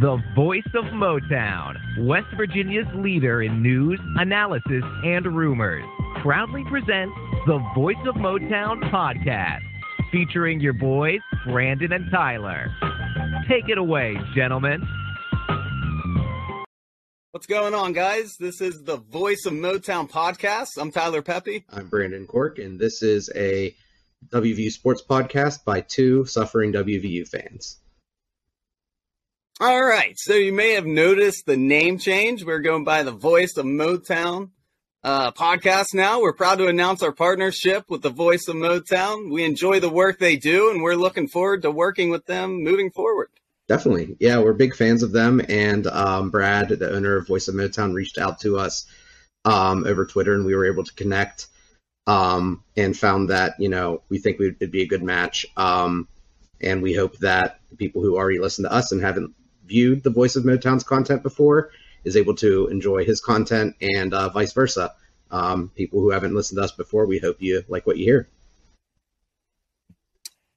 The voice of Motown, West Virginia's leader in news, analysis, and rumors, proudly presents the Voice of Motown podcast, featuring your boys, Brandon and Tyler. Take it away, gentlemen. What's going on, guys? This is the Voice of Motown podcast. I'm Tyler Pepe. I'm Brandon Cork, and this is a WVU sports podcast by two suffering WVU fans. All right, so you may have noticed the name change. We're going by the Voice of Motown uh, podcast now. We're proud to announce our partnership with the Voice of Motown. We enjoy the work they do, and we're looking forward to working with them moving forward. Definitely. Yeah, we're big fans of them. And um, Brad, the owner of Voice of Motown, reached out to us um, over Twitter, and we were able to connect um, and found that, you know, we think it'd be a good match. Um, and we hope that people who already listen to us and haven't viewed the Voice of Motown's content before is able to enjoy his content and uh, vice versa. Um, people who haven't listened to us before, we hope you like what you hear.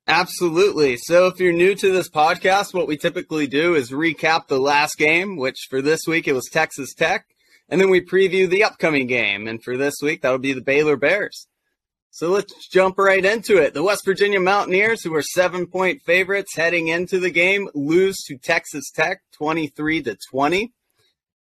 Absolutely. So if you're new to this podcast, what we typically do is recap the last game, which for this week it was Texas Tech, and then we preview the upcoming game. And for this week, that'll be the Baylor Bears. So let's jump right into it. The West Virginia Mountaineers, who are seven point favorites heading into the game, lose to Texas Tech 23 to 20.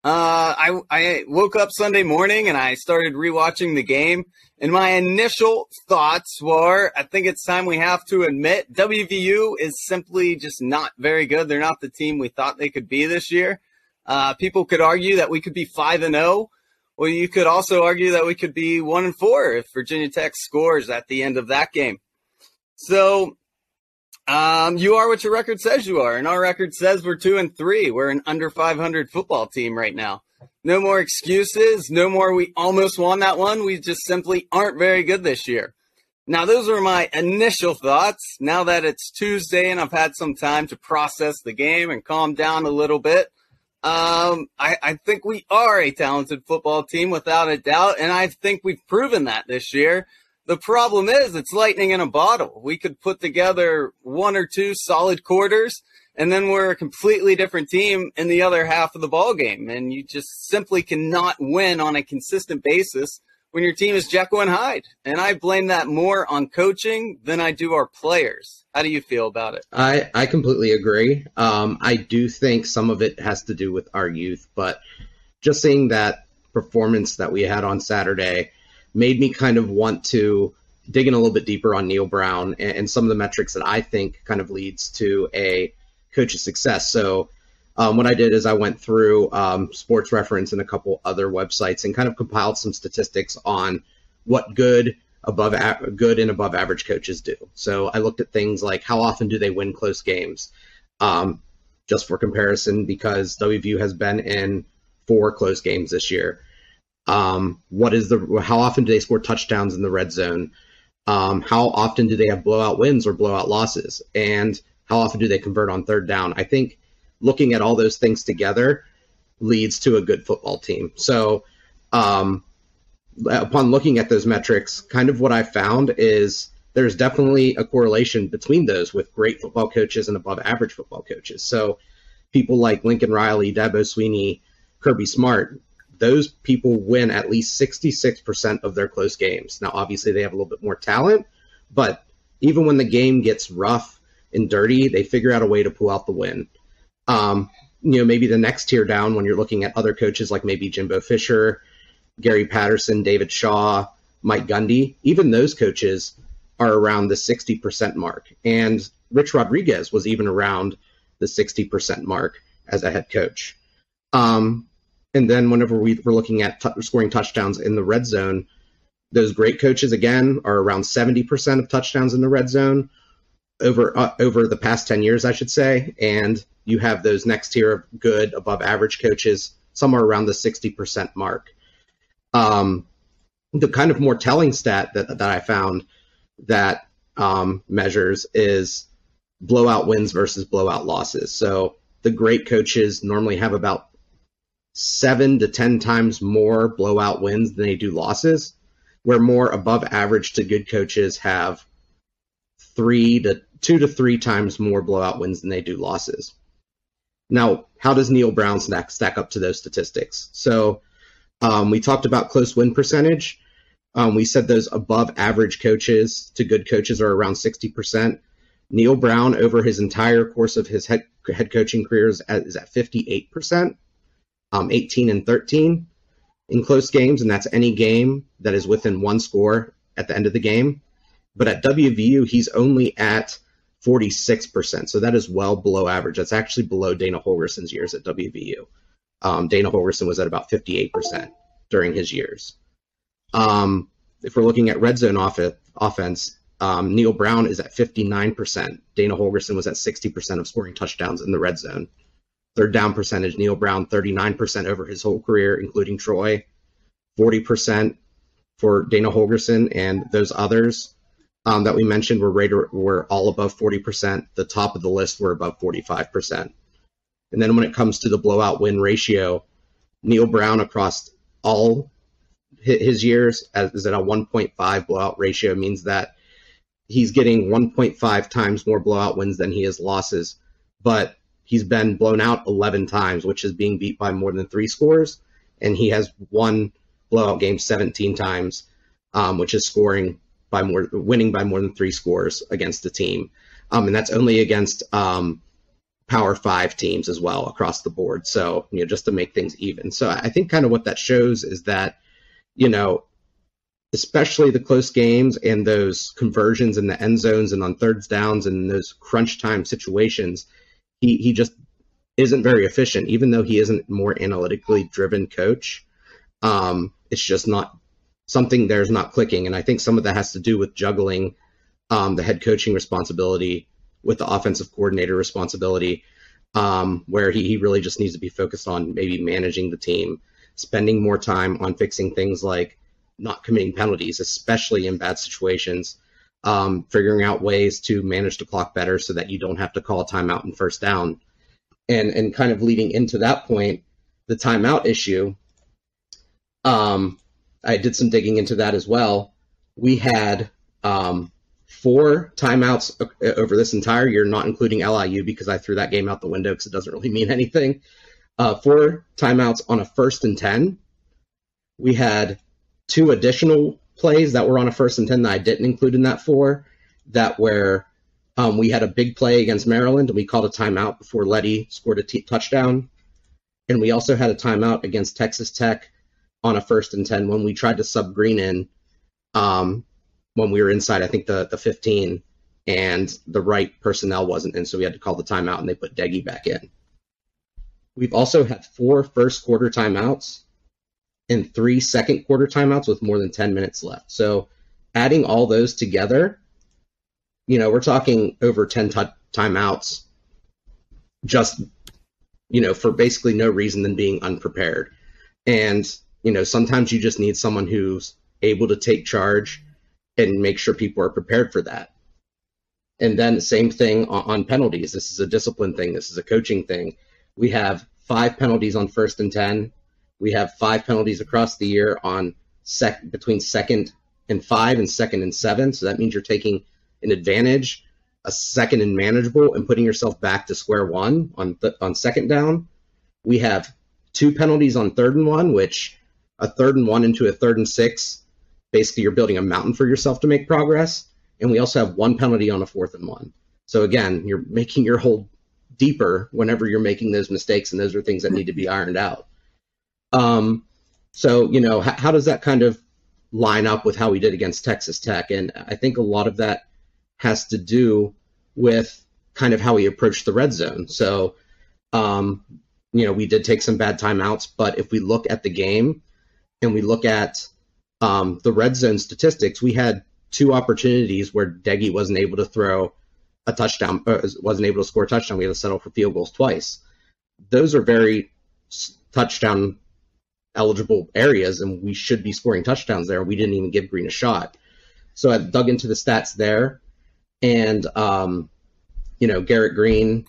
Uh, I, I woke up Sunday morning and I started rewatching the game. And my initial thoughts were I think it's time we have to admit WVU is simply just not very good. They're not the team we thought they could be this year. Uh, people could argue that we could be 5 and 0 well, you could also argue that we could be one and four if Virginia Tech scores at the end of that game. So um, you are what your record says you are, and our record says we're two and three. We're an under 500 football team right now. No more excuses. No more. We almost won that one. We just simply aren't very good this year. Now, those are my initial thoughts. Now that it's Tuesday and I've had some time to process the game and calm down a little bit, um, I, I think we are a talented football team without a doubt, and I think we've proven that this year. The problem is it's lightning in a bottle. We could put together one or two solid quarters, and then we're a completely different team in the other half of the ball game, and you just simply cannot win on a consistent basis when your team is Jekyll and Hyde. And I blame that more on coaching than I do our players. How do you feel about it? I, I completely agree. Um, I do think some of it has to do with our youth, but just seeing that performance that we had on Saturday made me kind of want to dig in a little bit deeper on Neal Brown and, and some of the metrics that I think kind of leads to a coach's success. So um, what I did is I went through um, Sports Reference and a couple other websites and kind of compiled some statistics on what good above a- good and above average coaches do. So I looked at things like how often do they win close games, um, just for comparison, because WVU has been in four close games this year. Um, what is the how often do they score touchdowns in the red zone? Um, how often do they have blowout wins or blowout losses? And how often do they convert on third down? I think looking at all those things together leads to a good football team. So, um, upon looking at those metrics, kind of what I found is there's definitely a correlation between those with great football coaches and above average football coaches. So, people like Lincoln Riley, Dabo Swinney, Kirby Smart, those people win at least 66% of their close games. Now, obviously, they have a little bit more talent, but even when the game gets rough and dirty, they figure out a way to pull out the win. Um, you know, maybe the next tier down when you're looking at other coaches like maybe Jimbo Fisher, Gary Patterson, David Shaw, Mike Gundy, even those coaches are around the 60% mark. And Rich Rodriguez was even around the 60% mark as a head coach. Um, and then whenever we were looking at t- scoring touchdowns in the red zone, those great coaches again are around 70% of touchdowns in the red zone over uh, over the past 10 years, I should say. And you have those next tier of good above average coaches somewhere around the 60% mark. Um, the kind of more telling stat that, that I found that um, measures is blowout wins versus blowout losses. So the great coaches normally have about seven to 10 times more blowout wins than they do losses, where more above average to good coaches have three to two to three times more blowout wins than they do losses. Now, how does Neal Brown stack, stack up to those statistics? So um, we talked about close win percentage. Um, we said those above average coaches to good coaches are around 60%. Neal Brown, over his entire course of his head, head coaching career, is at, is at 58%, um, 18 and 13 in close games, and that's any game that is within one score at the end of the game. But at WVU, he's only at 46%. So that is well below average. That's actually below Dana Holgorsen's years at WVU. Um, Dana Holgorsen was at about 58% during his years. Um, if we're looking at red zone off- offense, um, Neal Brown is at 59%. Dana Holgorsen was at 60% of scoring touchdowns in the red zone. Third down percentage, Neal Brown 39% over his whole career, including Troy, 40% for Dana Holgorsen and those others um, that we mentioned were right, were all above 40%. The top of the list were above 45%. And then when it comes to the blowout win ratio, Neal Brown across all his years is at a 1.5 blowout ratio means that he's getting 1.5 times more blowout wins than he has losses, but he's been blown out 11 times, which is being beat by more than three scores, and he has won blowout games 17 times, um, which is scoring by more, winning by more than three scores against the team, um, and that's only against um, Power Five teams as well across the board. So you know, just to make things even. So I think kind of what that shows is that you know especially the close games and those conversions in the end zones and on thirds downs and those crunch time situations, he, he just isn't very efficient, even though he isn't more analytically driven coach. Um, it's just not something there's not clicking. And I think some of that has to do with juggling um, the head coaching responsibility with the offensive coordinator responsibility, um, where he, he really just needs to be focused on maybe managing the team, spending more time on fixing things like not committing penalties, especially in bad situations. Um, figuring out ways to manage the clock better so that you don't have to call a timeout and first down. And and kind of leading into that point, the timeout issue. Um, I did some digging into that as well. We had um, four timeouts over this entire year, not including LIU because I threw that game out the window because it doesn't really mean anything. Uh, four timeouts on a first and 10. We had two additional plays that were on a first and 10 that I didn't include in that four that were um, we had a big play against Maryland and we called a timeout before Leddie scored a t- touchdown. And we also had a timeout against Texas Tech on a first and 10 when we tried to sub Greene in um, when we were inside, I think the, the 15, and the right personnel wasn't in. So we had to call the timeout and they put Doege back in. We've also had four first quarter timeouts and three second quarter timeouts with more than 10 minutes left. So adding all those together, you know, we're talking over 10 t- timeouts just, you know, for basically no reason than being unprepared. And, you know, sometimes you just need someone who's able to take charge and make sure people are prepared for that. And then same thing on, on penalties. This is a discipline thing. This is a coaching thing. We have five penalties on first and 10 we have five penalties across the year on sec between second and five and second and seven. So that means you're taking an advantage, a second and manageable, and putting yourself back to square one on th- on second down. We have two penalties on third and one, which a third and one into a third and six. Basically, you're building a mountain for yourself to make progress. And we also have one penalty on a fourth and one. So again, you're making your hold deeper whenever you're making those mistakes, and those are things that need to be ironed out. Um, so, you know, how, how does that kind of line up with how we did against Texas Tech? And I think a lot of that has to do with kind of how we approached the red zone. So, um, you know, we did take some bad timeouts, but if we look at the game and we look at um, the red zone statistics, we had two opportunities where Doege wasn't able to throw a touchdown, uh, wasn't able to score a touchdown. We had to settle for field goals twice. Those are very touchdown eligible areas, and we should be scoring touchdowns there. We didn't even give Greene a shot. So I dug into the stats there, and um, you know Garrett Greene,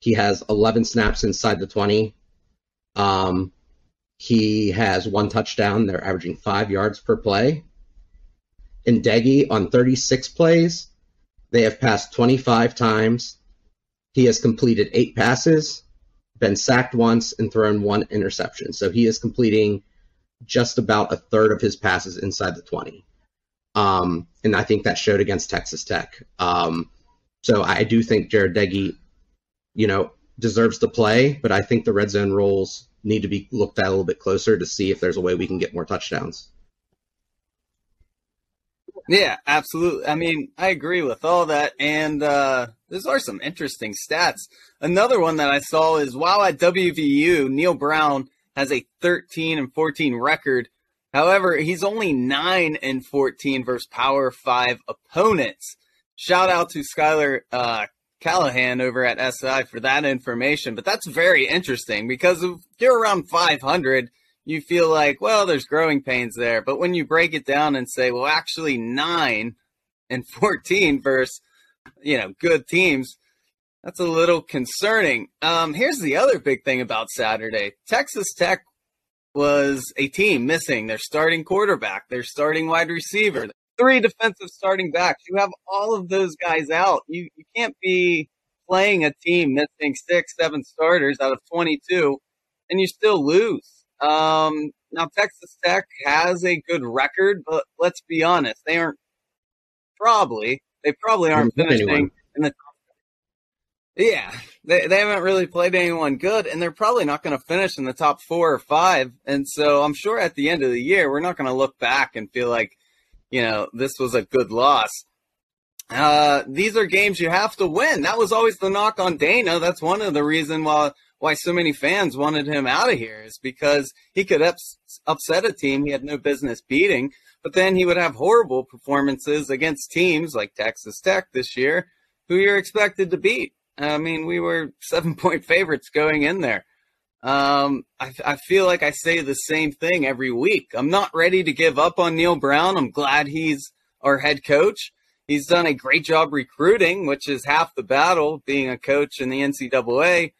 he has 11 snaps inside the 20. Um, he has one touchdown. They're averaging five yards per play. In Doege, on 36 plays, they have passed 25 times. He has completed eight passes. been sacked once and thrown one interception. So he is completing just about a third of his passes inside the 20. Um, and I think that showed against Texas Tech. Um, so I do think Jarret Doege, you know, deserves to play, but I think the red zone roles need to be looked at a little bit closer to see if there's a way we can get more touchdowns. Yeah, absolutely. I mean, I agree with all that. And uh, those are some interesting stats. Another one that I saw is while at WVU, Neal Brown has a 13 and 14 record. However, he's only 9 and 14 versus Power 5 opponents. Shout out to Schuyler uh, Callihan over at SI for that information. But that's very interesting because if you're around 500, you feel like, well, there's growing pains there. But when you break it down and say, well, actually, 9 and 14 versus, you know, good teams, that's a little concerning. Um, here's the other big thing about Saturday Texas Tech was a team missing their starting quarterback, their starting wide receiver, three defensive starting backs. You have all of those guys out. You, you can't be playing a team missing six, seven starters out of 22 and you still lose. Um, now, Texas Tech has a good record, but let's be honest, they aren't probably, they probably aren't finishing in the yeah, they, they haven't really played anyone good, and they're probably not going to finish in the top four or five. And so I'm sure at the end of the year, we're not going to look back and feel like, you know, this was a good loss. Uh, these are games you have to win. That was always the knock on Dana. That's one of the reasons why why so many fans wanted him out of here is because he could ups, upset a team he had no business beating, but then he would have horrible performances against teams like Texas Tech this year, who you're expected to beat. I mean, we were seven point favorites going in there. Um, I, I feel like I say the same thing every week. I'm not ready to give up on Neal Brown. I'm glad he's our head coach. He's done a great job recruiting, which is half the battle being a coach in the NCAA.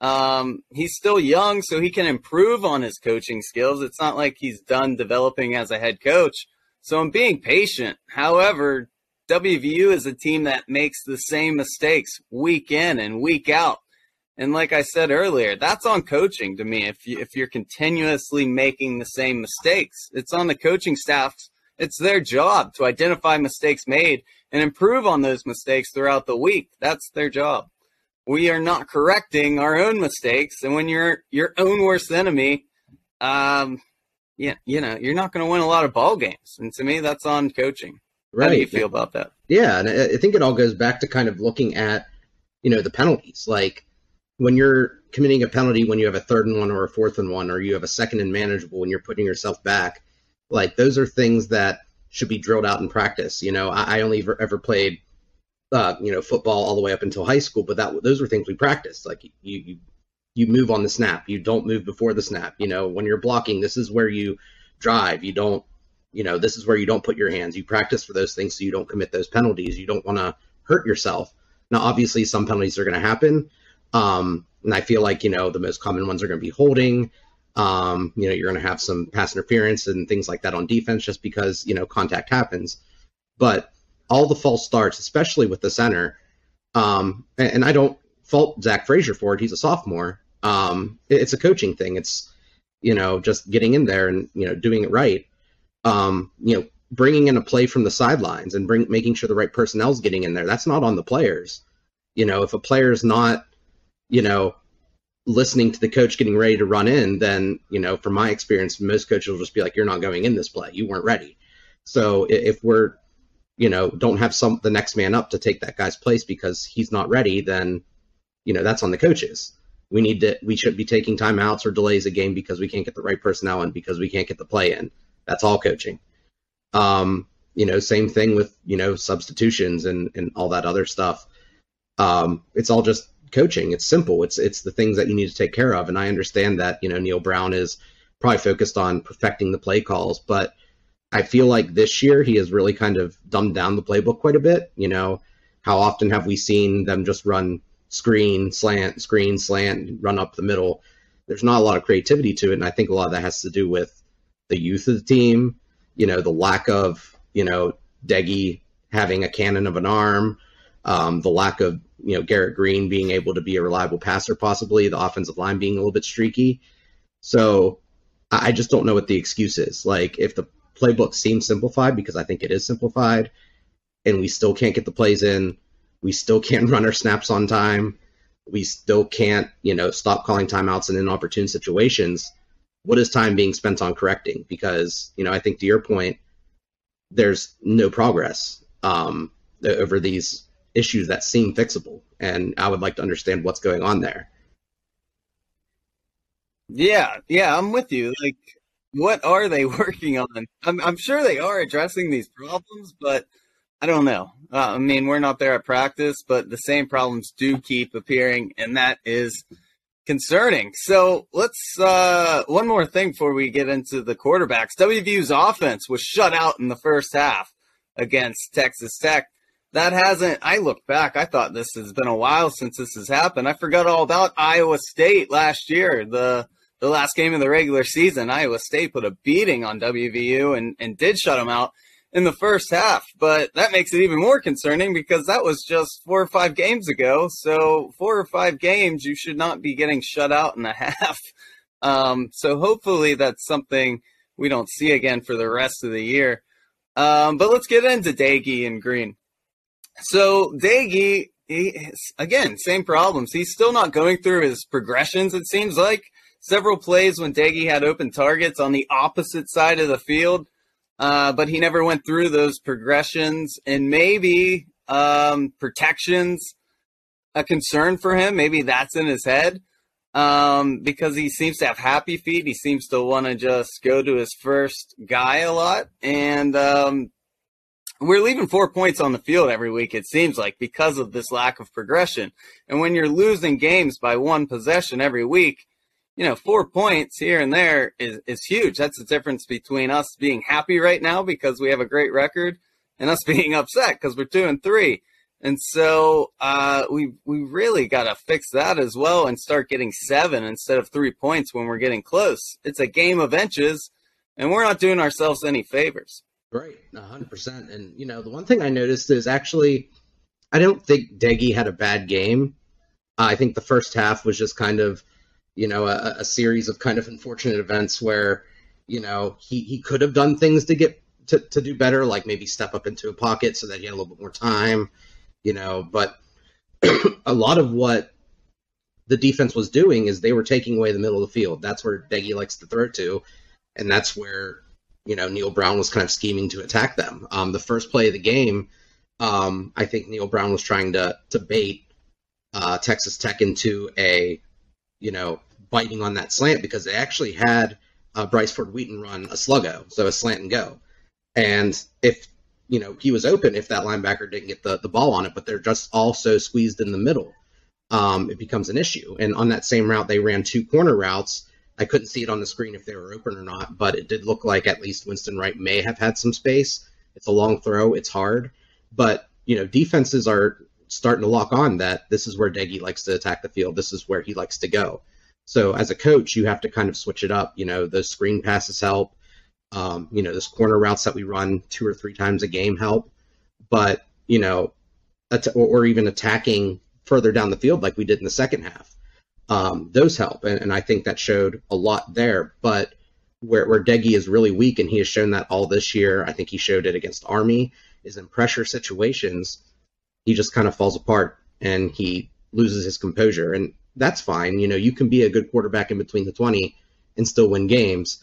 Um, he's still young, so he can improve on his coaching skills. It's not like he's done developing as a head coach. So I'm being patient. However, WVU is a team that makes the same mistakes week in and week out. And like I said earlier, that's on coaching to me. If you, if you're continuously making the same mistakes, it's on the coaching staff. It's their job to identify mistakes made and improve on those mistakes throughout the week. That's their job. We are not correcting our own mistakes, and when you're your own worst enemy, um, yeah, you know, you're not going to win a lot of ball games. And to me, that's on coaching. Right. How do you feel about that? Yeah, and I think it all goes back to kind of looking at, you know, the penalties. Like when you're committing a penalty when you have a third and one or a fourth and one, or you have a second and manageable when you're putting yourself back, like those are things that should be drilled out in practice. You know, I, I only ever, ever played, uh, you know, football all the way up until high school, but that those were things we practiced. Like you, you, you move on the snap. You don't move before the snap. You know, when you're blocking, this is where you drive. You don't you know, this is where you don't put your hands. You practice for those things so you don't commit those penalties. You don't want to hurt yourself. Now, obviously, some penalties are going to happen. Um, and I feel like, you know, the most common ones are going to be holding. Um, you know, you're going to have some pass interference and things like that on defense just because, you know, contact happens. But all the false starts, especially with the center, um, and, and, I don't fault Zach Frazier for it. He's a sophomore. Um, it, it's a coaching thing. It's, you know, just getting in there and, you know, doing it right um, you know, bringing in a play from the sidelines and bring making sure the right personnel's getting in there. That's not on the players. You know, if a player's not, you know, listening to the coach getting ready to run in, then you know, from my experience, most coaches will just be like, "You're not going in this play. You weren't ready." So if we're, you know, don't have some the next man up to take that guy's place because he's not ready, then, you know, that's on the coaches. We need to we should be taking timeouts or delays a game because we can't get the right personnel in because we can't get the play in. That's all coaching. Um, you know, same thing with you know substitutions and and all that other stuff. Um, it's all just coaching. It's simple. It's it's the things that you need to take care of. And I understand that you know Neal Brown is probably focused on perfecting the play calls, but I feel like this year he has really kind of dumbed down the playbook quite a bit. You know, how often have we seen them just run screen, slant, screen, slant, run up the middle? There's not a lot of creativity to it, and I think a lot of that has to do with the youth of the team, you know, the lack of, you know, Doege having a cannon of an arm, um, the lack of you know Garrett Greene being able to be a reliable passer, possibly the offensive line being a little bit streaky. So I just don't know what the excuse is. Like if the playbook seems simplified, because I think it is simplified, and we still can't get the plays in, we still can't run our snaps on time, we still can't you know stop calling timeouts in inopportune situations. What is time being spent on correcting? Because you know I think to your point, there's no progress um, over these issues that seem fixable, and I would like to understand what's going on there. Yeah, yeah, I'm with you. Like, what are they working on? I'm, I'm sure they are addressing these problems, but I don't know. Uh, I mean, we're not there at practice, but the same problems do keep appearing, and that is concerning. So let's uh, one more thing before we get into the quarterbacks. WVU's offense was shut out in the first half against Texas Tech that hasn't i look back i thought this has been a while since this has happened. I forgot all about iowa state last year. The the last game of the regular season iowa state put a beating on wvu and, and did shut them out in the first half. But that makes it even more concerning because that was just four or five games ago. So four or five games you should not be getting shut out in a half. Um, so hopefully that's something we don't see again for the rest of the year. Um, but let's get into Doege and Greene. So he, again, same problems. He's still not going through his progressions. It seems like several plays when Doege had open targets on the opposite side of the field, uh, but he never went through those progressions. And maybe um, protections a concern for him. Maybe that's in his head um, because he seems to have happy feet. He seems to want to just go to his first guy a lot, and um, we're leaving four points on the field every week, it seems like, because of this lack of progression. And when you're losing games by one possession every week, you know, four points here and there is, is huge. That's the difference between us being happy right now because we have a great record and us being upset because we're two and three. And so uh, we we really got to fix that as well and start getting seven instead of three points when we're getting close. It's a game of inches, and we're not doing ourselves any favors. Right, hundred percent. And you know, the one thing I noticed is actually, I don't think Doege had a bad game. I think the first half was just kind of, you know, a, a, series of kind of unfortunate events where, you know, he he could have done things to get to to do better, like maybe step up into a pocket so that he had a little bit more time, you know. But a lot of what the defense was doing is they were taking away the middle of the field. That's where Doege likes to throw to, and that's where you know, Neal Brown was kind of scheming to attack them. Um, the first play of the game, um, I think Neal Brown was trying to to bait uh, Texas Tech into a, you know, biting on that slant because they actually had uh, Bryce Ford Wheaton run a sluggo, so a slant and go. And if you know he was open, if that linebacker didn't get the, the ball on it, but they're just also squeezed in the middle, um, it becomes an issue. And on that same route, they ran two corner routes I couldn't see it on the screen if they were open or not, but it did look like at least Winston Wright may have had some space. It's a long throw, it's hard, but you know defenses are starting to lock on that this is where Doege likes to attack the field. This is where he likes to go. So as a coach, you have to kind of switch it up. You know, those screen passes help. Um, you know, those corner routes that we run two or three times a game help. But you know, or even attacking further down the field like we did in the second half um, those help. And, and, I think that showed a lot there. But where, where Doege is really weak, and he has shown that all this year, I think he showed it against Army, is in pressure situations, he just kind of falls apart and he loses his composure. And that's fine. You know, you can be a good quarterback in between the 20 and still win games.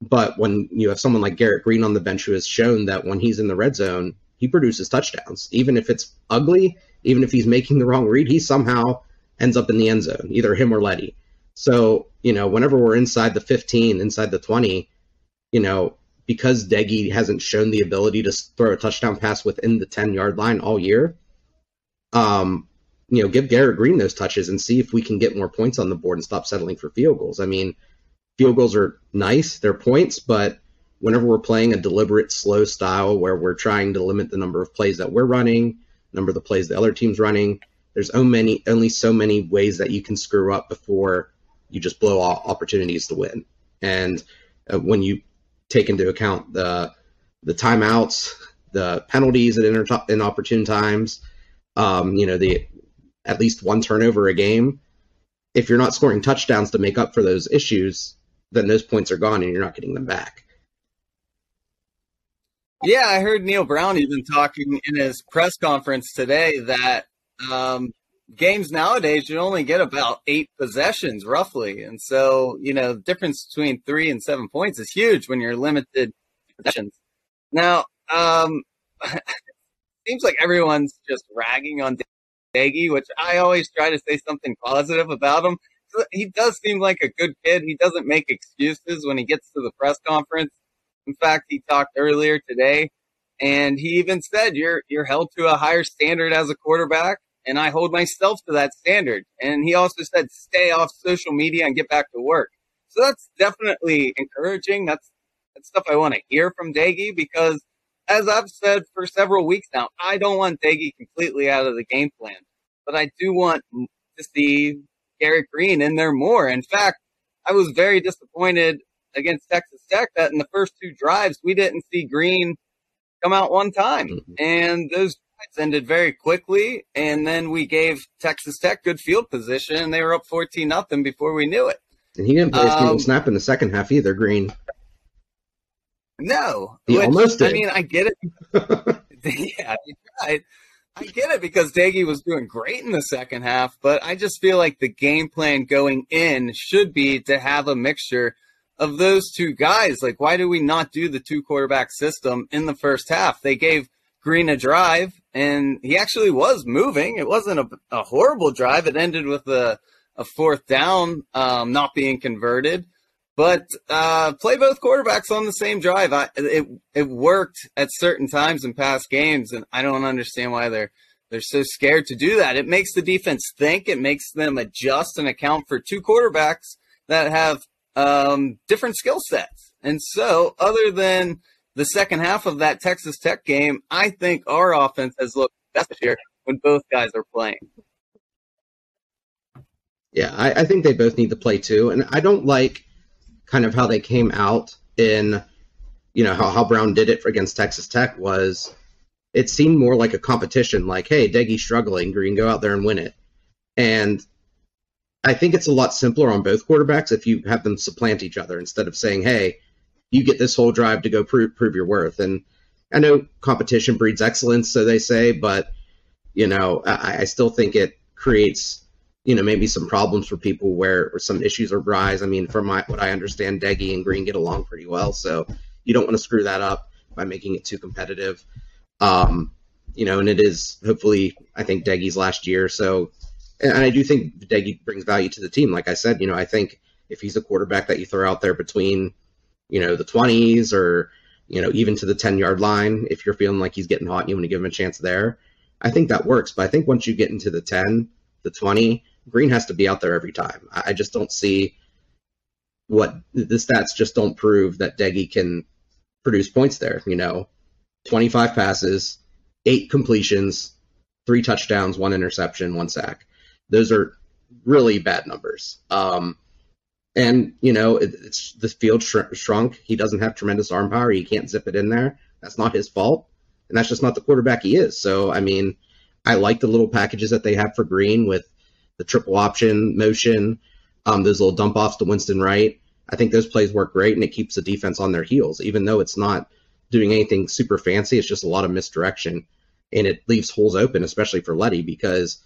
But when you have someone like Garrett Greene on the bench who has shown that when he's in the red zone, he produces touchdowns. Even if it's ugly, even if he's making the wrong read, he somehow ends up in the end zone, either him or Leddie. So, you know, whenever we're inside the 15, inside the 20, you know, because Doege hasn't shown the ability to throw a touchdown pass within the 10 yard line all year, um, you know, give Garrett Greene those touches and see if we can get more points on the board and stop settling for field goals. I mean, field goals are nice, they're points, but whenever we're playing a deliberate, slow style where we're trying to limit the number of plays that we're running, number of the plays the other team's running, there's only many, only so many ways that you can screw up before you just blow all opportunities to win. And uh, when you take into account the the timeouts, the penalties at inter- inopportune times, um, you know, the at least one turnover a game. If you're not scoring touchdowns to make up for those issues, then those points are gone and you're not getting them back. Yeah, I heard Neal Brown even talking in his press conference today that um, games nowadays you only get about eight possessions roughly, and so you know the difference between three and seven points is huge when you're limited possessions. Now, um, seems like everyone's just ragging on Doege, which I always try to say something positive about him. He does seem like a good kid. He doesn't make excuses when he gets to the press conference in fact, he talked earlier today, and he even said, "You're you're held to a higher standard as a quarterback." And I hold myself to that standard. And he also said, stay off social media and get back to work. So that's definitely encouraging. That's, that's stuff I want to hear from Doege because as I've said for several weeks now, I don't want Doege completely out of the game plan, but I do want to see Garrett Greene in there more. In fact, I was very disappointed against Texas Tech that in the first two drives we didn't see Greene come out one time, mm-hmm. and those ended very quickly. And then we gave Texas Tech good field position, and they were up fourteen nothing before we knew it. And he didn't play a single um, snap in the second half either. Greene. No, he which, almost did. I mean, I get it. yeah, I, I get it because Doege was doing great in the second half, but I just feel like the game plan going in should be to have a mixture of those two guys. Like, why do we not do the two quarterback system in the first half? They gave Greene a drive, and he actually was moving. It wasn't a, a horrible drive. It ended with a, a fourth down um, not being converted. But uh, play both quarterbacks on the same drive. I, it it worked at certain times in past games, and I don't understand why they're they're so scared to do that. It makes the defense think. It makes them adjust and account for two quarterbacks that have um, different skill sets. And so, other than the second half of that Texas Tech game, I think our offense has looked best year when both guys are playing. Yeah, I, I think they both need to play too. And I don't like kind of how they came out in, you know, how, how Brown did it for, against Texas Tech was it seemed more like a competition, like, hey, Doege's struggling, Greene, go out there and win it. And I think it's a lot simpler on both quarterbacks if you have them supplant each other instead of saying, "Hey, you get this whole drive to go prove, prove your worth." And I know competition breeds excellence, so they say, but you know, I, I still think it creates, you know, maybe some problems for people where, some issues arise. I mean, from my, what I understand, Doege and Greene get along pretty well, so you don't want to screw that up by making it too competitive. Um, you know, and it is hopefully, I think Doege's last year, so and I do think Doege brings value to the team. Like I said, you know, I think if he's a quarterback that you throw out there between, you know, the 20s or, you know, even to the 10 yard line, if you're feeling like he's getting hot and you want to give him a chance there, I think that works. But I think once you get into the 10, the 20, Greene has to be out there every time. I just don't see what the stats just don't prove that Doege can produce points there. You know, 25 passes, eight completions, three touchdowns, one interception, one sack. Those are really bad numbers. Um, and you know, it, it's the field sh- shrunk. He doesn't have tremendous arm power. He can't zip it in there. That's not his fault, and that's just not the quarterback he is. So, I mean, I like the little packages that they have for Greene with the triple option motion, um, those little dump offs to Winston Wright. I think those plays work great, and it keeps the defense on their heels, even though it's not doing anything super fancy. It's just a lot of misdirection, and it leaves holes open, especially for Leddie, because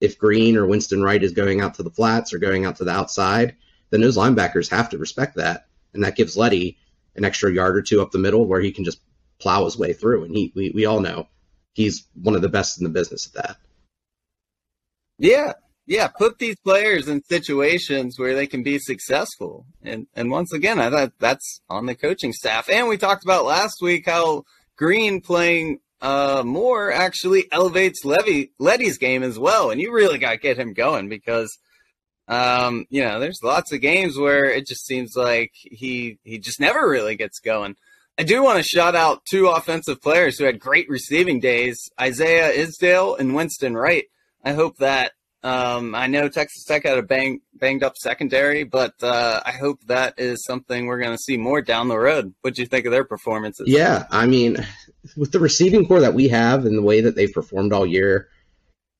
if Greene or Winston Wright is going out to the flats or going out to the outside, then those linebackers have to respect that, and that gives Leddie an extra yard or two up the middle where he can just plow his way through. And he, we, we all know he's one of the best in the business at that. Yeah, yeah. Put these players in situations where they can be successful. And and once again, I thought that's on the coaching staff. And we talked about last week how Greene playing uh, more actually elevates Levy Leddie's game as well, and you really got to get him going because, um, you know, there's lots of games where it just seems like he he just never really gets going. I do want to shout out two offensive players who had great receiving days: Isaiah Esdale and Winston Wright. I hope that um, I know Texas Tech had a bang, banged up secondary, but uh, I hope that is something we're going to see more down the road. What do you think of their performances? Yeah, I mean, with the receiving core that we have and the way that they've performed all year,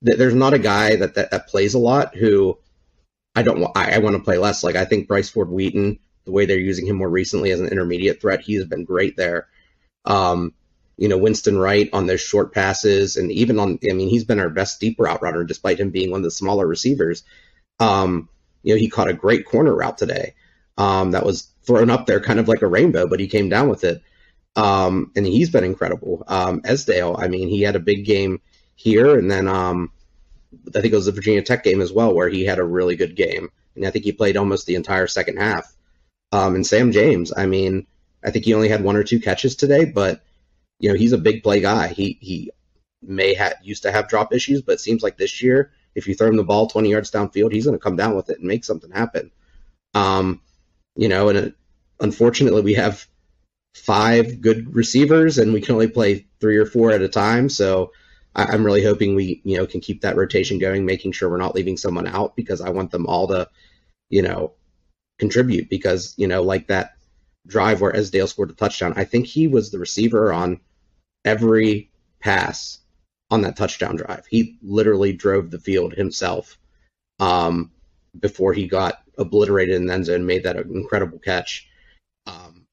th- there's not a guy that, that, that plays a lot who I don't want. I, I want to play less. Like I think Bryce Ford Wheaton, the way they're using him more recently as an intermediate threat, he has been great there. Um, you know, Winston Wright on those short passes, and even on, I mean, he's been our best deep route runner despite him being one of the smaller receivers. Um, you know, he caught a great corner route today um, that was thrown up there kind of like a rainbow, but he came down with it. Um, and he's been incredible. Um, Esdale, I mean, he had a big game here, and then um, I think it was the Virginia Tech game as well, where he had a really good game. And I think he played almost the entire second half. Um, and Sam James, I mean, I think he only had one or two catches today, but you know, he's a big play guy. He he may have used to have drop issues, but it seems like this year, if you throw him the ball 20 yards downfield, he's going to come down with it and make something happen. Um, you know, and it, unfortunately, we have five good receivers, and we can only play three or four at a time. So I, am really hoping we, you know, can keep that rotation going, making sure we're not leaving someone out because I want them all to, you know, contribute. Because you know, like that drive where Esdale scored a touchdown, I think he was the receiver on every pass on that touchdown drive. He literally drove the field himself um, before he got obliterated in the end zone, made that incredible catch. Um,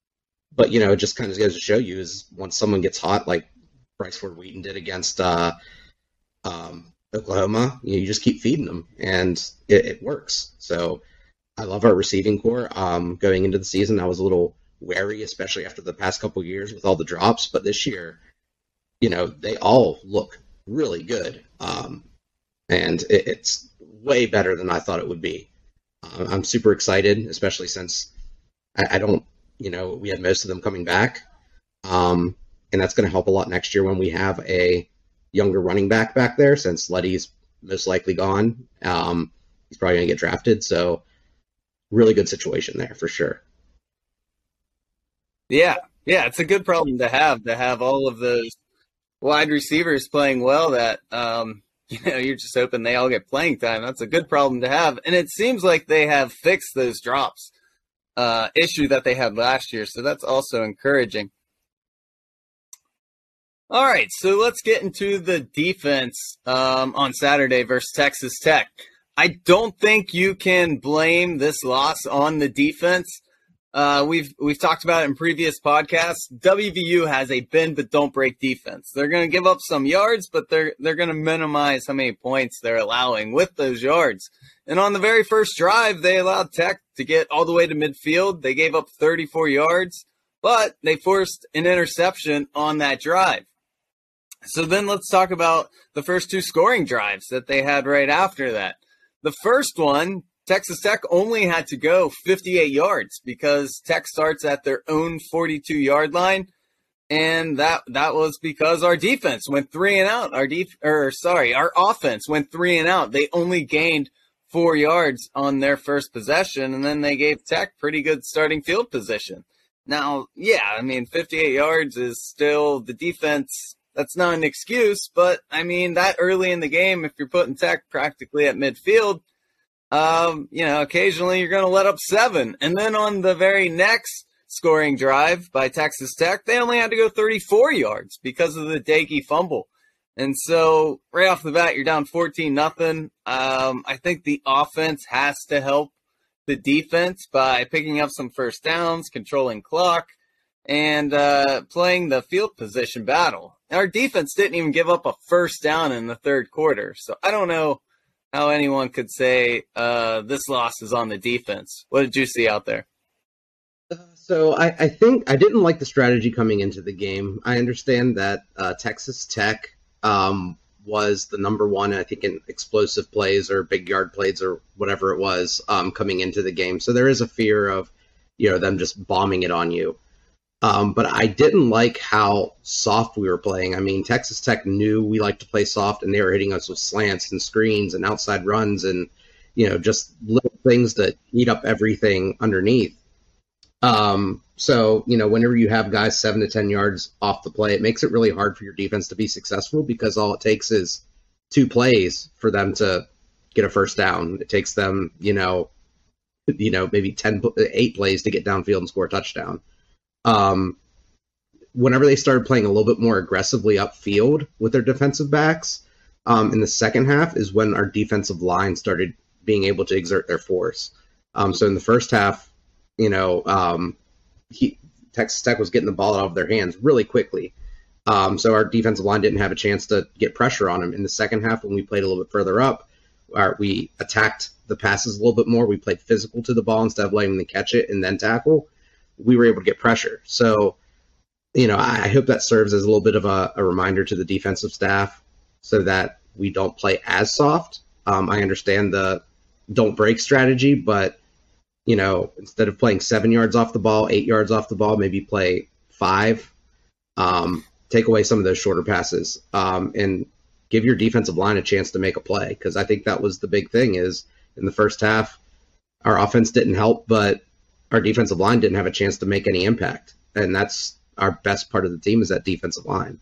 but you know, it just kind of goes to show you is once someone gets hot, like Bryce Ford Wheaton did against uh, um, Oklahoma, you, know, you, just keep feeding them, and it, it, works. So I love our receiving core. Um, going into the season, I was a little wary, especially after the past couple years with all the drops. But this year, you know, they all look really good, um, and it, it's way better than I thought it would be. Uh, I'm super excited, especially since I, I, don't, you know, we have most of them coming back, um, and that's going to help a lot next year when we have a younger running back back there. Since Leddie's most likely gone, um, he's probably going to get drafted. So, really good situation there for sure. Yeah, yeah, it's a good problem to have to have all of those wide receivers playing well. That um, you know, you're just hoping they all get playing time. That's a good problem to have. And it seems like they have fixed those drops uh, issue that they had last year. So that's also encouraging. All right, so let's get into the defense um, on Saturday versus Texas Tech. I don't think you can blame this loss on the defense. Uh, we've we've talked about it in previous podcasts. WVU has a bend but don't break defense. They're going to give up some yards, but they're they're going to minimize how many points they're allowing with those yards. And on the very first drive, they allowed Tech to get all the way to midfield. They gave up 34 yards, but they forced an interception on that drive. So then let's talk about the first two scoring drives that they had right after that. The first one, Texas Tech only had to go 58 yards because Tech starts at their own 42 yard line. And that that was because our defense went three and out. Our def or sorry, our offense went three and out. They only gained four yards on their first possession, and then they gave Tech pretty good starting field position. Now, yeah, I mean, 58 yards is still the defense. That's not an excuse, but I mean, that early in the game, if you're putting Tech practically at midfield, um, you know, occasionally you're going to let up seven. And then on the very next scoring drive by Texas Tech, they only had to go 34 yards because of the Doege fumble. And so right off the bat, you're down 14 nothing. Um, I think the offense has to help the defense by picking up some first downs, controlling clock, and uh, playing the field position battle. Our defense didn't even give up a first down in the third quarter. So I don't know how anyone could say uh, this loss is on the defense. What did you see out there? Uh, so I, I, think I didn't like the strategy coming into the game. I understand that uh, Texas Tech um, was the number one, I think, in explosive plays or big yard plays or whatever it was um, coming into the game. So there is a fear of, you know, them just bombing it on you. Um, but I didn't like how soft we were playing. I mean, Texas Tech knew we like to play soft, and they were hitting us with slants and screens and outside runs and you know just little things that eat up everything underneath. Um, so you know, whenever you have guys seven to ten yards off the play, it makes it really hard for your defense to be successful because all it takes is two plays for them to get a first down. It takes them, you know, you know, maybe 10, eight plays to get downfield and score a touchdown um, whenever they started playing a little bit more aggressively upfield with their defensive backs, um, in the second half is when our defensive line started being able to exert their force. Um, so in the first half, you know, um, he, Texas Tech was getting the ball out of their hands really quickly. Um, so our defensive line didn't have a chance to get pressure on him. In the second half, when we played a little bit further up, our, we attacked the passes a little bit more. We played physical to the ball instead of letting them catch it and then tackle. We were able to get pressure. So, you know, I, I hope that serves as a little bit of a, a, reminder to the defensive staff so that we don't play as soft. Um, I understand the don't break strategy, but you know, instead of playing seven yards off the ball, eight yards off the ball, maybe play five. Um, take away some of those shorter passes um, and give your defensive line a chance to make a play because I think that was the big thing is in the first half our offense didn't help but our defensive line didn't have a chance to make any impact and that's our best part of the team is that defensive line.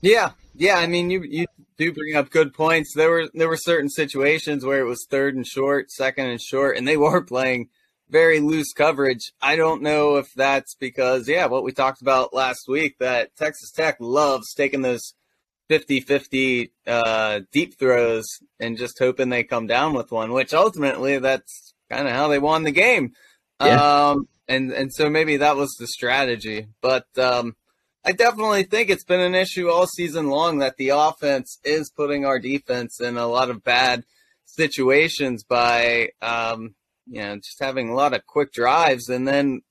Yeah, yeah. I mean, you you do bring up good points. There were there were certain situations where it was third and short, second and short, and they were playing very loose coverage. I don't know if that's because, yeah, what we talked about last week that Texas Tech loves taking those 50 50 uh, deep throws and just hoping they come down with one, which ultimately that's kind of how they won the game. Yeah. Um, and, and so maybe that was the strategy. But um, I definitely think it's been an issue all season long that the offense is putting our defense in a lot of bad situations by um, you know, just having a lot of quick drives and then,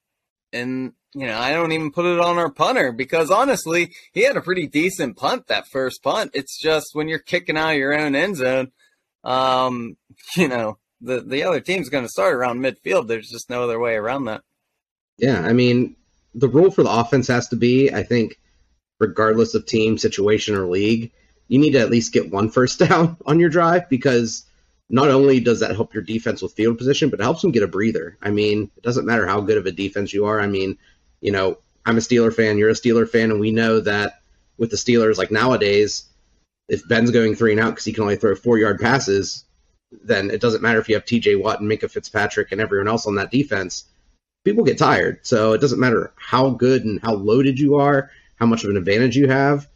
and, you know, I don't even put it on our punter because honestly, he had a pretty decent punt that first punt. It's just when you're kicking out of your own end zone, um, you know, the, the other team's going to start around midfield. There's just no other way around that. Yeah. I mean, the rule for the offense has to be, I think, regardless of team, situation, or league, you need to at least get one first down on your drive because not only does that help your defense with field position, but it helps them get a breather. I mean, it doesn't matter how good of a defense you are. I mean, you know, I'm a Steeler fan, you're a Steeler fan, and we know that with the Steelers, like nowadays, if Ben's going three and out because he can only throw four yard passes, then it doesn't matter if you have TJ Watt and Minkah Fitzpatrick and everyone else on that defense. People get tired. So it doesn't matter how good and how loaded you are, how much of an advantage you have.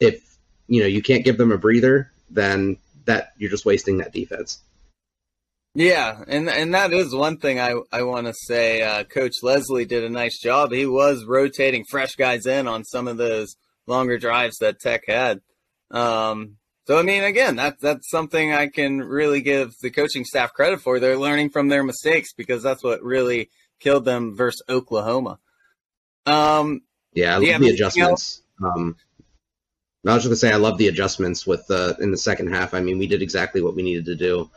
If you know you can't give them a breather, then that you're just wasting that defense. Yeah, and and that is one thing I I want to say. Uh, Coach Lesley did a nice job. He was rotating fresh guys in on some of those longer drives that Tech had. Um, so I mean, again, that's that's something I can really give the coaching staff credit for. They're learning from their mistakes because that's what really killed them versus Oklahoma. Um, yeah, I love the adjustments. Um, I was just gonna say I love the adjustments with the in the second half. I mean, we did exactly what we needed to do.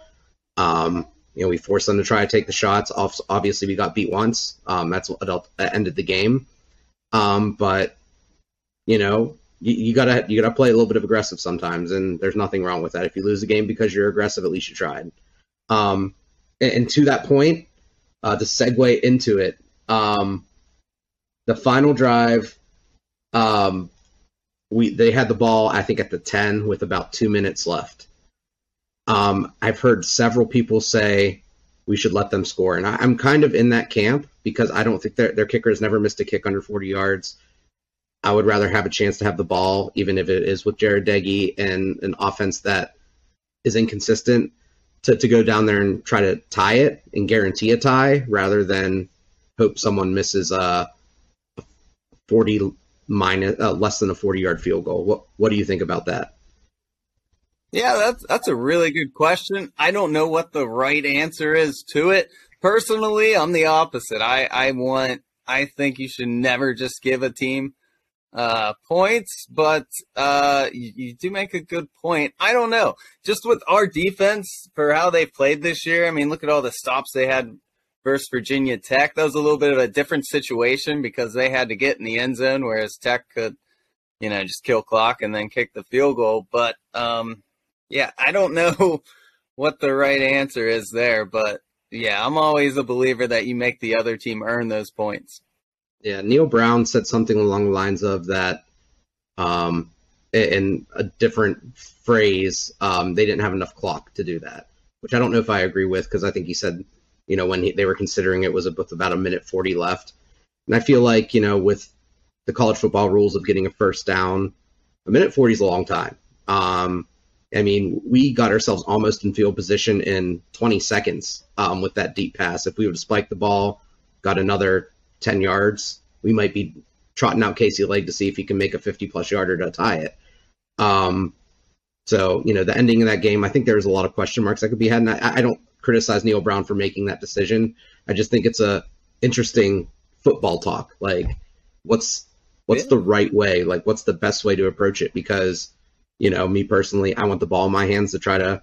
Um, you know, we forced them to try to take the shots. Obviously, we got beat once. Um, that's what ended the game. Um, but you know, you, you, gotta you gotta play a little bit of aggressive sometimes, and there's nothing wrong with that. If you lose a game because you're aggressive, at least you tried. Um, and, and to that point, uh, to segue into it, um, the final drive. Um, we they had the ball I think at the 10 with about 2 minutes left. Um, I've heard several people say we should let them score and I, am kind of in that camp because I don't think their their kicker has never missed a kick under 40 yards. I would rather have a chance to have the ball even if it is with Jarret Doege and an offense that is inconsistent to, to go down there and try to tie it and guarantee a tie rather than hope someone misses a 40 minus uh, less than a 40 yard field goal. What what do you think about that? Yeah, that's that's a really good question. I don't know what the right answer is to it. Personally, I'm the opposite. I I want I think you should never just give a team uh, points, but uh, you, you, do make a good point. I don't know. Just with our defense for how they played this year, I mean, look at all the stops they had versus Virginia Tech. That was a little bit of a different situation because they had to get in the end zone, whereas Tech could, you know, just kill clock and then kick the field goal. But um, yeah, I don't know what the right answer is there, but yeah, I'm always a believer that you make the other team earn those points. Yeah, Neal Brown said something along the lines of that. Um, in a different phrase, um, they didn't have enough clock to do that, which I don't know if I agree with because I think he said you know, when he, they were considering it was with about a minute 40 left. And I feel like, you know, with the college football rules of getting a first down, a minute 40 is a long time. Um, I mean, we got ourselves almost in field position in 20 seconds um, with that deep pass. If we would have spiked the ball, got another 10 yards, we might be trotting out Casey Legg to see if he can make a 50 plus yarder to tie it. Um, so, you know, the ending of that game, I think there's a lot of question marks that could be had. And I, I don't criticize Neal Brown for making that decision. I just think it's a interesting football talk. Like, what's what's yeah. the right way? Like, what's the best way to approach it? Because, you know, me personally, I want the ball in my hands to try to,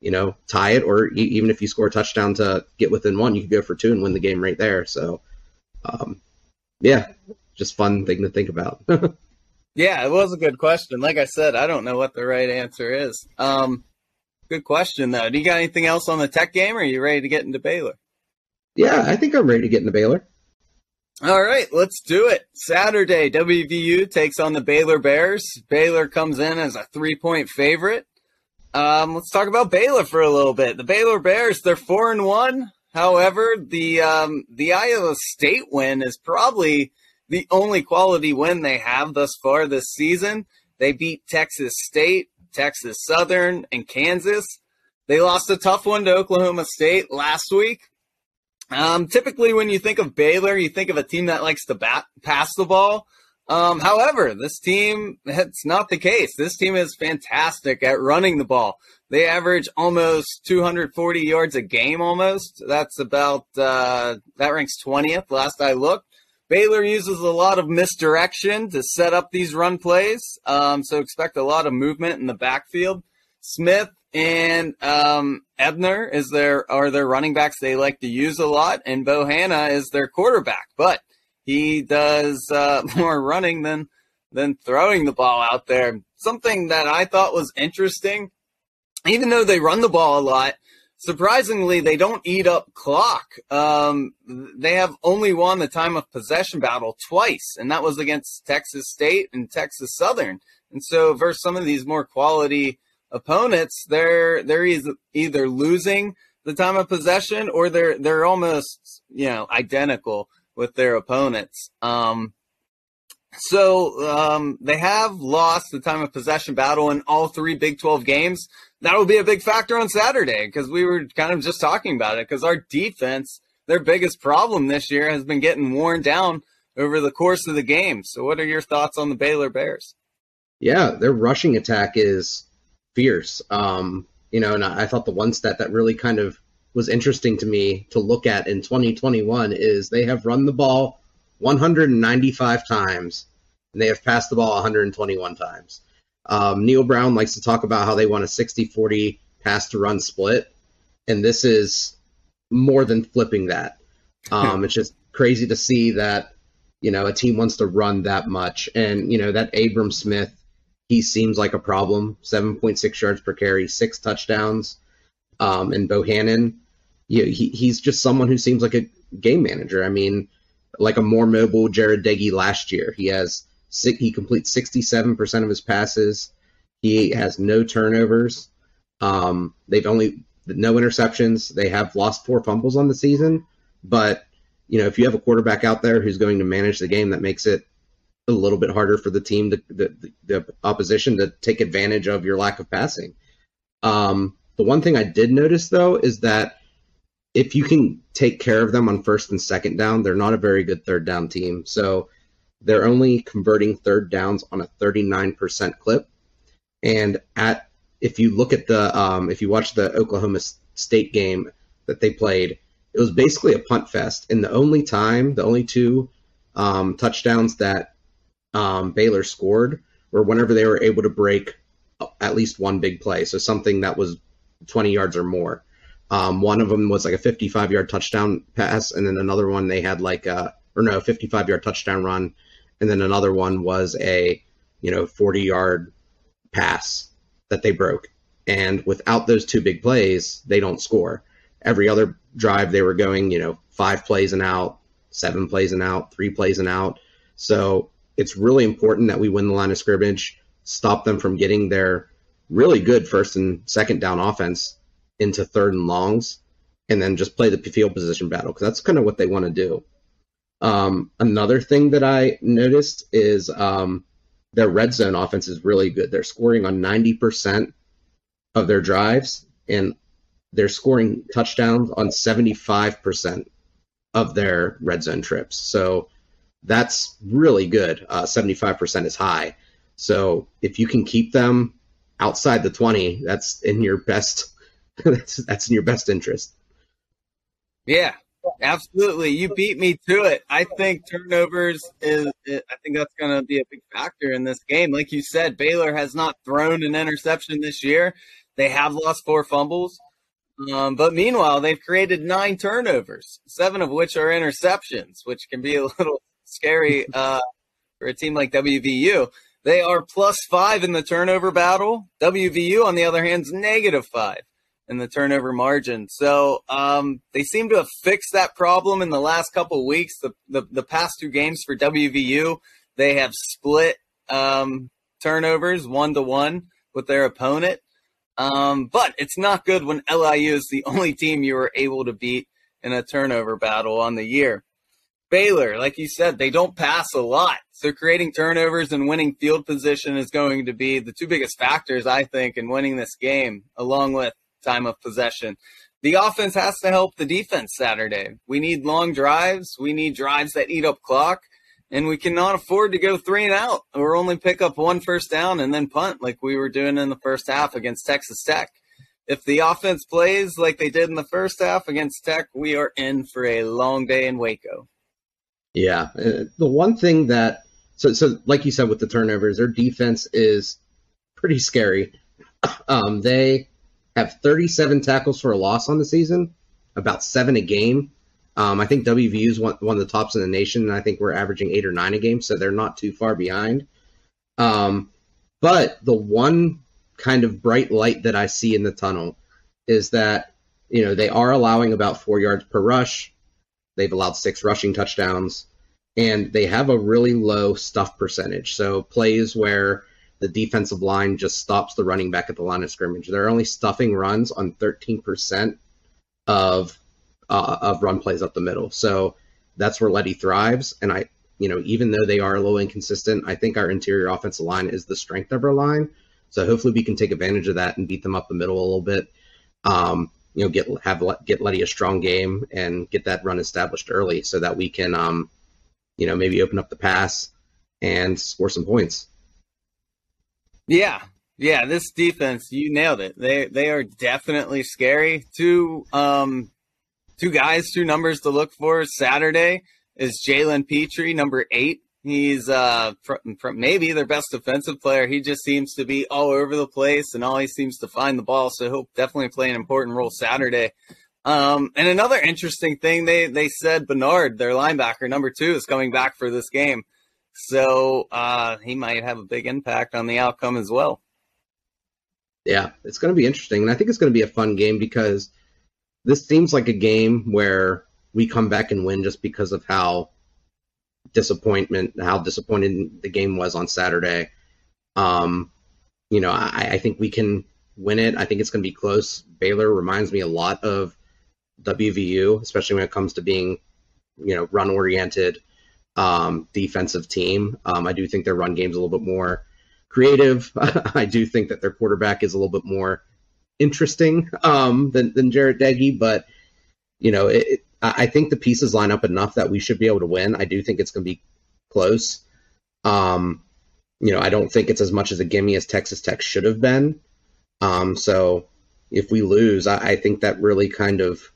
you know, tie it, or e- even if you score a touchdown to get within one, you could go for two and win the game right there. So, um, yeah, just fun thing to think about. Yeah, it was a good question. Like I said, I don't know what the right answer is. Um, good question though. Do you got anything else on the tech game, or are you ready to get into Baylor? Yeah, I think I'm ready to get into Baylor. All right, let's do it. Saturday, WVU takes on the Baylor Bears. Baylor comes in as a three-point favorite. Um, let's talk about Baylor for a little bit. The Baylor Bears, they're four and one. However, the um, the Iowa State win is probably the only quality win they have thus far this season. They beat Texas State, Texas Southern, and Kansas. They lost a tough one to Oklahoma State last week. Um, typically, when you think of Baylor, you think of a team that likes to bat, pass the ball. Um, however, this team, that's not the case. This team is fantastic at running the ball. They average almost 240 yards a game almost. That's about, uh, that ranks 20th last I looked. Baylor uses a lot of misdirection to set up these run plays, um, so expect a lot of movement in the backfield. Smith and um, Ebner is their are their running backs they like to use a lot, and Bohanon is their quarterback, but he does uh, more running than than throwing the ball out there. Something that I thought was interesting, even though they run the ball a lot, surprisingly, they don't eat up clock. Um, they have only won the time of possession battle twice, and that was against Texas State and Texas Southern. And so, versus some of these more quality opponents, they're they're either losing the time of possession or they're they're almost you know identical with their opponents. Um, so um, they have lost the time of possession battle in all three Big 12 games that will be a big factor on Saturday because we were kind of just talking about it because our defense, their biggest problem this year has been getting worn down over the course of the game. So, what are your thoughts on the Baylor Bears? Yeah, their rushing attack is fierce. Um, you know, and I thought the one stat that really kind of was interesting to me to look at in 2021 is they have run the ball 195 times and they have passed the ball 121 times. Um, Neal Brown likes to talk about how they want a 60 40 pass to run split. And this is more than flipping that. Um, it's just crazy to see that, you know, a team wants to run that much. And, you know, that Abram Smith, he seems like a problem 7.6 yards per carry, six touchdowns. Um, and Bohanon, you know, he, he's just someone who seems like a game manager. I mean, like a more mobile Jarret Doege last year. He has he completes 67% of his passes. He has no turnovers. Um, they've only no interceptions. They have lost four fumbles on the season, but you know if you have a quarterback out there who's going to manage the game, that makes it a little bit harder for the team, to, the, the opposition, to take advantage of your lack of passing. Um, the one thing I did notice though is that if you can take care of them on first and second down, they're not a very good third down team. So they're only converting third downs on a 39% clip. And at if you look at the um, if you watch the Oklahoma State game that they played, it was basically a punt fest. And the only time, the only two um, touchdowns that um, Baylor scored were whenever they were able to break at least one big play, so something that was 20 yards or more. Um, one of them was like a 55 yard touchdown pass, and then another one they had like a or no 55 yard touchdown run, and then another one was a you know 40 yard pass that they broke. And without those two big plays, they don't score. Every other drive, they were going, you know, five plays and out, seven plays and out, three plays and out. So it's really important that we win the line of scrimmage, stop them from getting their really good first and second down offense into third and longs, and then just play the field position battle because that's kind of what they want to do. Um, another thing that I noticed is um, their red zone offense is really good. They're scoring on 90% of their drives, and they're scoring touchdowns on 75% of their red zone trips. So that's really good. Uh, 75% is high. So if you can keep them outside the 20, that's in your best that's that's in your best interest. Yeah, absolutely. You beat me to it. I think turnovers is I think that's going to be a big factor in this game. Like you said, Baylor has not thrown an interception this year. They have lost four fumbles. Um, but meanwhile, they've created nine turnovers, seven of which are interceptions, which can be a little scary uh, for a team like WVU. They are plus five in the turnover battle. WVU, on the other hand, is negative five in the turnover margin. So um, they seem to have fixed that problem in the last couple weeks. The, the, the past two games for WVU, they have split um, turnovers one to one with their opponent. Um, but it's not good when LIU is the only team you were able to beat in a turnover battle on the year. Baylor, like you said, they don't pass a lot. So creating turnovers and winning field position is going to be the two biggest factors, I think, in winning this game, along with time of possession. The offense has to help the defense Saturday. We need long drives. We need drives that eat up clock and we cannot afford to go three and out or only pick up one first down and then punt like we were doing in the first half against Texas Tech. If the offense plays like they did in the first half against Tech, we are in for a long day in Waco. Yeah, uh, the one thing that so so like you said with the turnovers, their defense is pretty scary. Um, they have 37 tackles for a loss on the season, about seven a game. Um, I think WVU is one, one of the tops in the nation, and I think we're averaging eight or nine a game, so they're not too far behind. Um, but the one kind of bright light that I see in the tunnel is that you know they are allowing about four yards per rush. They've allowed six rushing touchdowns, and they have a really low stuff percentage. So plays where the defensive line just stops the running back at the line of scrimmage. They're only stuffing runs on 13% of uh, of run plays up the middle. So that's where Leddie thrives. And I, you know, even though they are a little inconsistent, I think our interior offensive line is the strength of our line. So hopefully we can take advantage of that and beat them up the middle a little bit. Um, you know, get have get Leddie a strong game and get that run established early so that we can, um, you know, maybe open up the pass and score some points. Yeah, yeah, this defense, you nailed it. They they are definitely scary. Two um two guys, two numbers to look for Saturday is Jalen Pitre, number eight. He's uh from, from maybe their best defensive player. He just seems to be all over the place and always seems to find the ball. So he'll definitely play an important role Saturday. Um, and another interesting thing, they they said Bernard, their linebacker, number two, is coming back for this game. So uh, he might have a big impact on the outcome as well. Yeah, it's going to be interesting, and I think it's going to be a fun game because this seems like a game where we come back and win just because of how disappointment how disappointed the game was on Saturday. Um, you know, I, I think we can win it. I think it's going to be close. Baylor reminds me a lot of WVU, especially when it comes to being, you know, run oriented um, defensive team. Um, I do think their run game's a little bit more creative. I do think that their quarterback is a little bit more interesting um, than than Jarret Doege, but you know, it, it, I think the pieces line up enough that we should be able to win. I do think it's going to be close. Um, you know, I don't think it's as much as a gimme as Texas Tech should have been. Um, so if we lose, I, I think that really kind of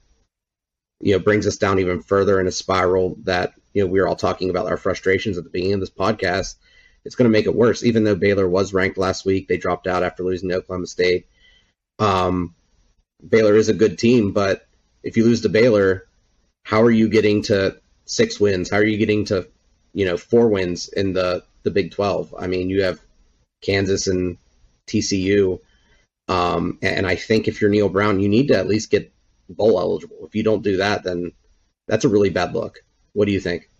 you know brings us down even further in a spiral that you know we were all talking about our frustrations at the beginning of this podcast. It's going to make it worse. Even though Baylor was ranked last week, they dropped out after losing to Oklahoma State. Um, Baylor is a good team, but if you lose to Baylor, how are you getting to six wins? How are you getting to, you know, four wins in the the Big Twelve? I mean, you have Kansas and TCU, um, and I think if you're Neal Brown, you need to at least get bowl eligible. If you don't do that, then that's a really bad look. What do you think?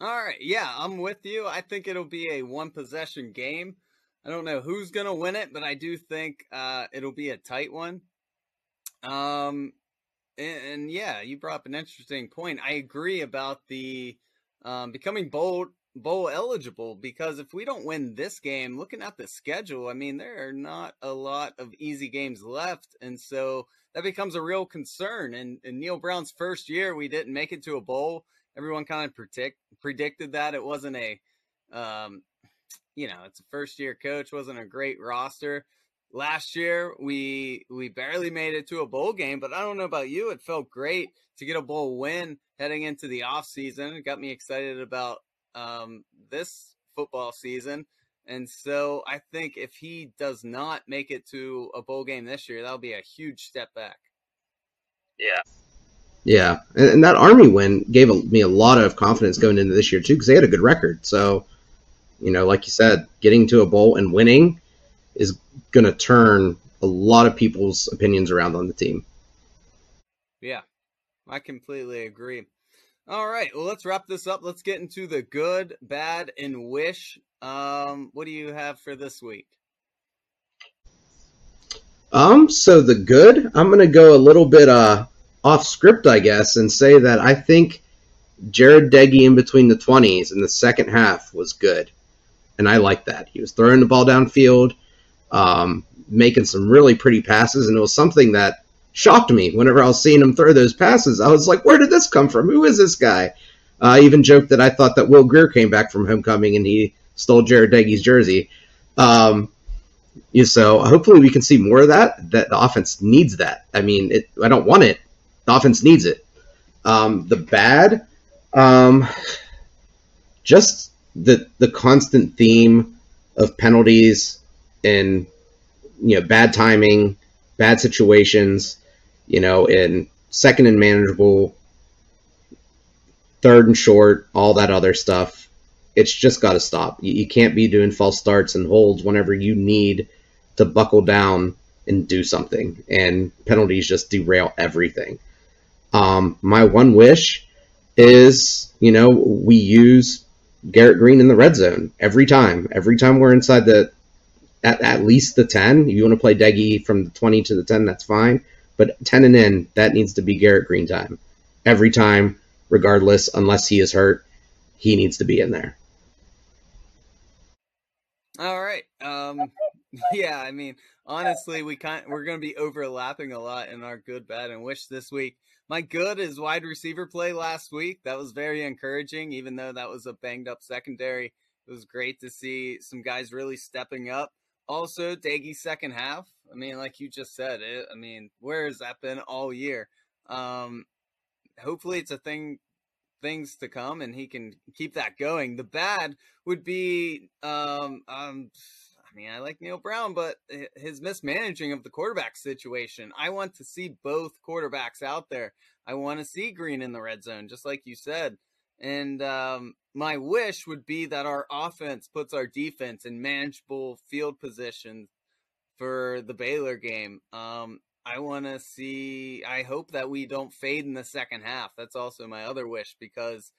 All right, yeah, I'm with you. I think it'll be a one possession game. I don't know who's gonna win it, but I do think uh, it'll be a tight one. Um, and, and, yeah, you brought up an interesting point. I agree about the um, becoming bold bowl eligible because if we don't win this game, looking at the schedule, I mean, there are not a lot of easy games left. And so that becomes a real concern. And in Neal Brown's first year, we didn't make it to a bowl. Everyone kind of predict, predicted that it wasn't a, um, you know, it's a first year coach, wasn't a great roster. Last year we we barely made it to a bowl game, but I don't know about you. It felt great to get a bowl win heading into the off season. It got me excited about um, this football season. And so I think if he does not make it to a bowl game this year, that'll be a huge step back. Yeah. Yeah, and, and that Army win gave a, me a lot of confidence going into this year too, because they had a good record. So, you know, like you said, getting to a bowl and winning is going to turn a lot of people's opinions around on the team. Yeah, I completely agree. All right, well, let's wrap this up. Let's get into the good, bad, and wish. Um, what do you have for this week? Um, so the good, I'm gonna go a little bit uh off script, I guess, and say that I think Jarret Doege in between the 20s in the second half was good, and I like that. He was throwing the ball downfield, um, making some really pretty passes, and it was something that shocked me whenever I was seeing him throw those passes. I was like, where did this come from? Who is this guy? I even joked that I thought that Will Grier came back from homecoming and he stole Jarret Doege's jersey. Um, so hopefully we can see more of that. That the offense needs that. I mean, it, I don't want it. The offense needs it. Um, the bad, um, just the the constant theme of penalties and you know bad timing, bad situations you know, in second and manageable, third and short, all that other stuff. It's just got to stop. You, you, can't be doing false starts and holds whenever you need to buckle down and do something. And penalties just derail everything. Um, my one wish is, you know, we use Garrett Greene in the red zone every time. Every time we're inside the at, at least the 10. You want to play Doege from the 20 to the 10, that's fine. But 10 and in, that needs to be Garrett Greene time. Every time, regardless, unless he is hurt, he needs to be in there. All right. Um, yeah, I mean, honestly, we kind we're going to be overlapping a lot in our good, bad, and wish this week. My good is wide receiver play last week. That was very encouraging, even though that was a banged up secondary. It was great to see some guys really stepping up. Also, Doege's second half. I mean, like you just said, it. I mean, where has that been all year? Um, hopefully, it's a thing, things to come, and he can keep that going. The bad would be, um, um, I mean, I like Neal Brown, but his mismanaging of the quarterback situation. I want to see both quarterbacks out there. I want to see Greene in the red zone, just like you said. And um, my wish would be that our offense puts our defense in manageable field positions for the Baylor game. Um, I want to see. I hope that we don't fade in the second half. That's also my other wish because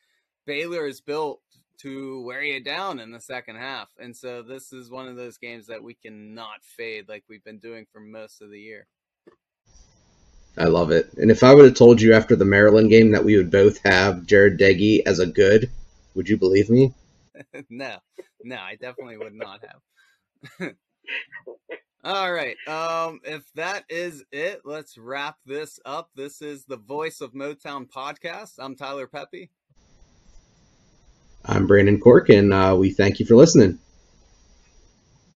Baylor is built to wear you down in the second half, and so this is one of those games that we cannot fade like we've been doing for most of the year. I love it. And if I would have told you after the Maryland game that we would both have Jarret Doege as a good, would you believe me? no, no, I definitely would not have. All right. Um, if that is it, let's wrap this up. This is the Voice of Motown podcast. I'm Tyler Pepe. I'm Brandon Cork, and uh, we thank you for listening.